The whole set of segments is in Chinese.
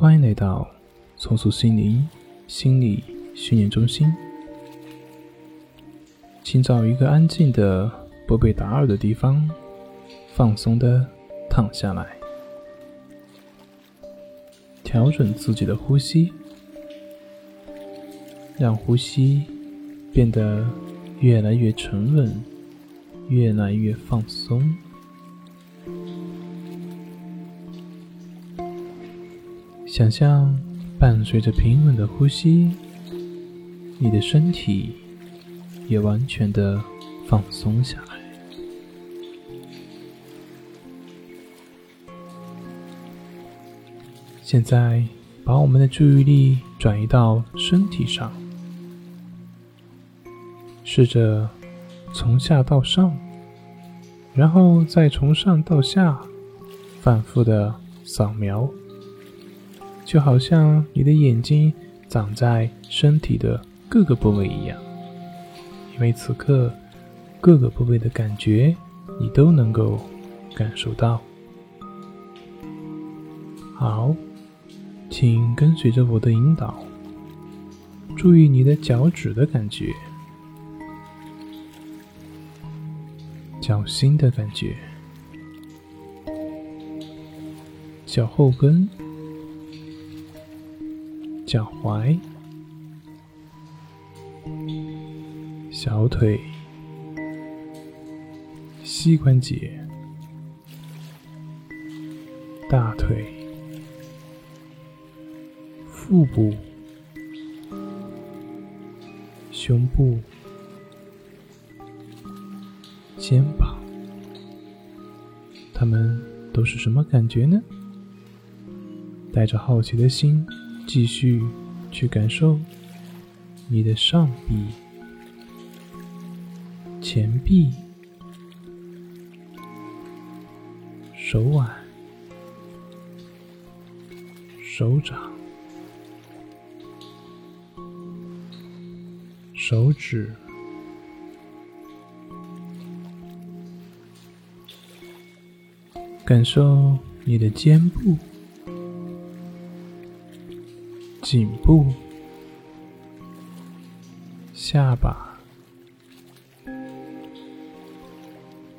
欢迎来到重塑心灵心理训练中心。请找一个安静的、不被打扰的地方，放松的躺下来，调整自己的呼吸，让呼吸变得越来越沉稳，越来越放松。想象伴随着平稳的呼吸，你的身体也完全的放松下来。现在，把我们的注意力转移到身体上，试着从下到上，然后再从上到下，反复的扫描。就好像你的眼睛长在身体的各个部位一样，因为此刻各个部位的感觉你都能够感受到。好，请跟随着我的引导，注意你的脚趾的感觉，脚心的感觉，脚后跟。脚踝、小腿、膝关节、大腿、腹部、胸部、肩膀，它们都是什么感觉呢？带着好奇的心。继续去感受你的上臂、前臂、手腕、手掌、手指，感受你的肩部。颈部、下巴、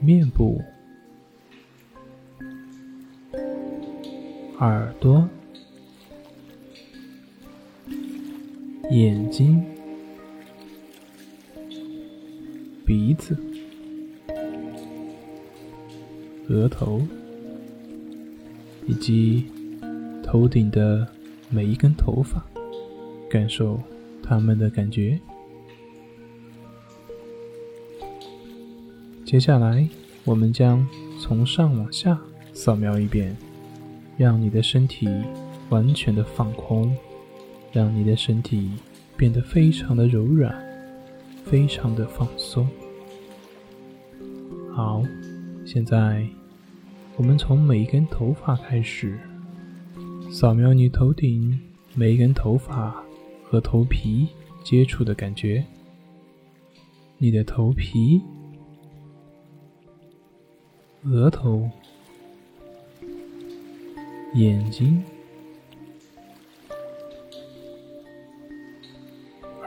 面部、耳朵、眼睛、鼻子、额头，以及头顶的。每一根头发，感受它们的感觉。接下来，我们将从上往下扫描一遍，让你的身体完全的放空，让你的身体变得非常的柔软，非常的放松。好，现在我们从每一根头发开始。扫描你头顶每一根头发和头皮接触的感觉，你的头皮、额头、眼睛、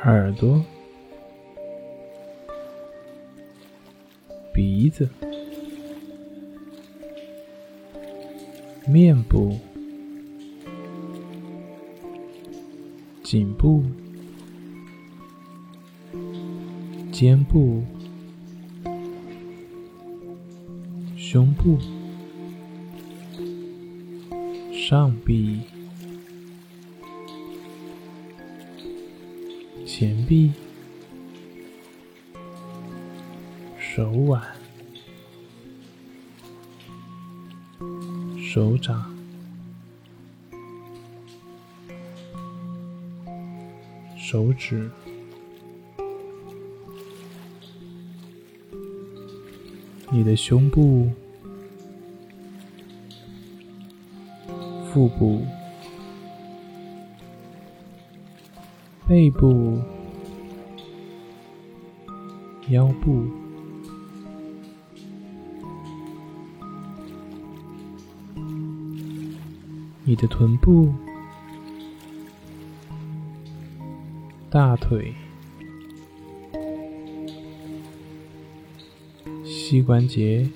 耳朵、鼻子、面部。颈部、肩部、胸部、上臂、前臂、手腕、手掌。手指、你的胸部、腹部、背部、腰部、你的臀部。大腿、膝关节、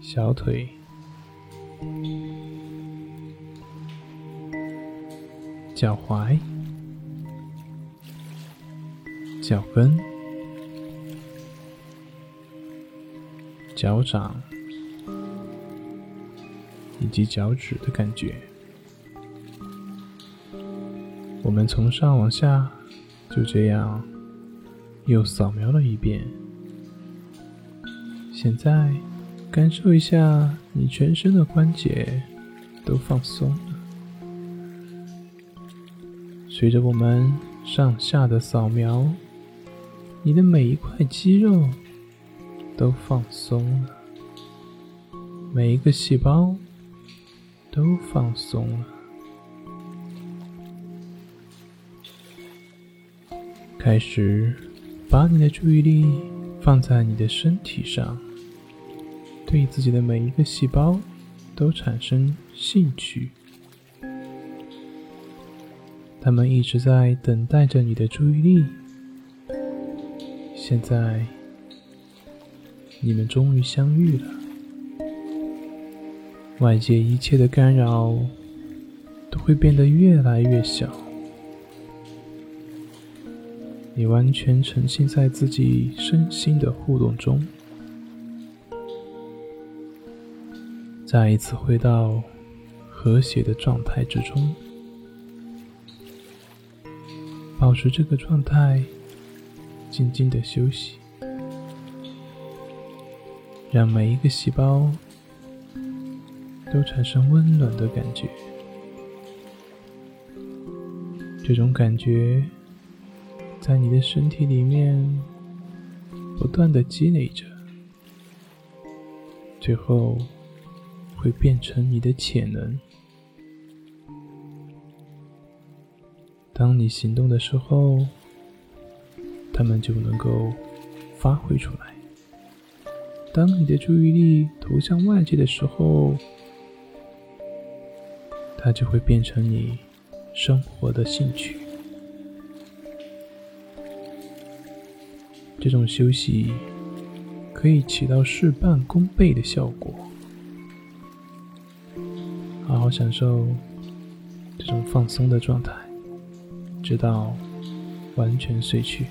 小腿、脚踝、脚跟、脚掌。以及脚趾的感觉。我们从上往下，就这样又扫描了一遍。现在，感受一下你全身的关节都放松了。随着我们上下的扫描，你的每一块肌肉都放松了，每一个细胞都放松了。开始把你的注意力放在你的身体上，对自己的每一个细胞都产生兴趣。他们一直在等待着你的注意力。现在，你们终于相遇了。外界一切的干扰都会变得越来越小。你完全沉浸在自己身心的互动中，再一次回到和谐的状态之中，保持这个状态，静静的休息，让每一个细胞都产生温暖的感觉，这种感觉。在你的身体里面不断的积累着，最后会变成你的潜能。当你行动的时候，他们就能够发挥出来；当你的注意力投向外界的时候，它就会变成你生活的兴趣。这种休息可以起到事半功倍的效果。好好享受这种放松的状态，直到完全睡去。